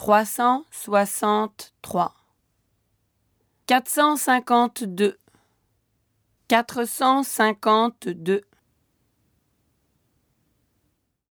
363 452 452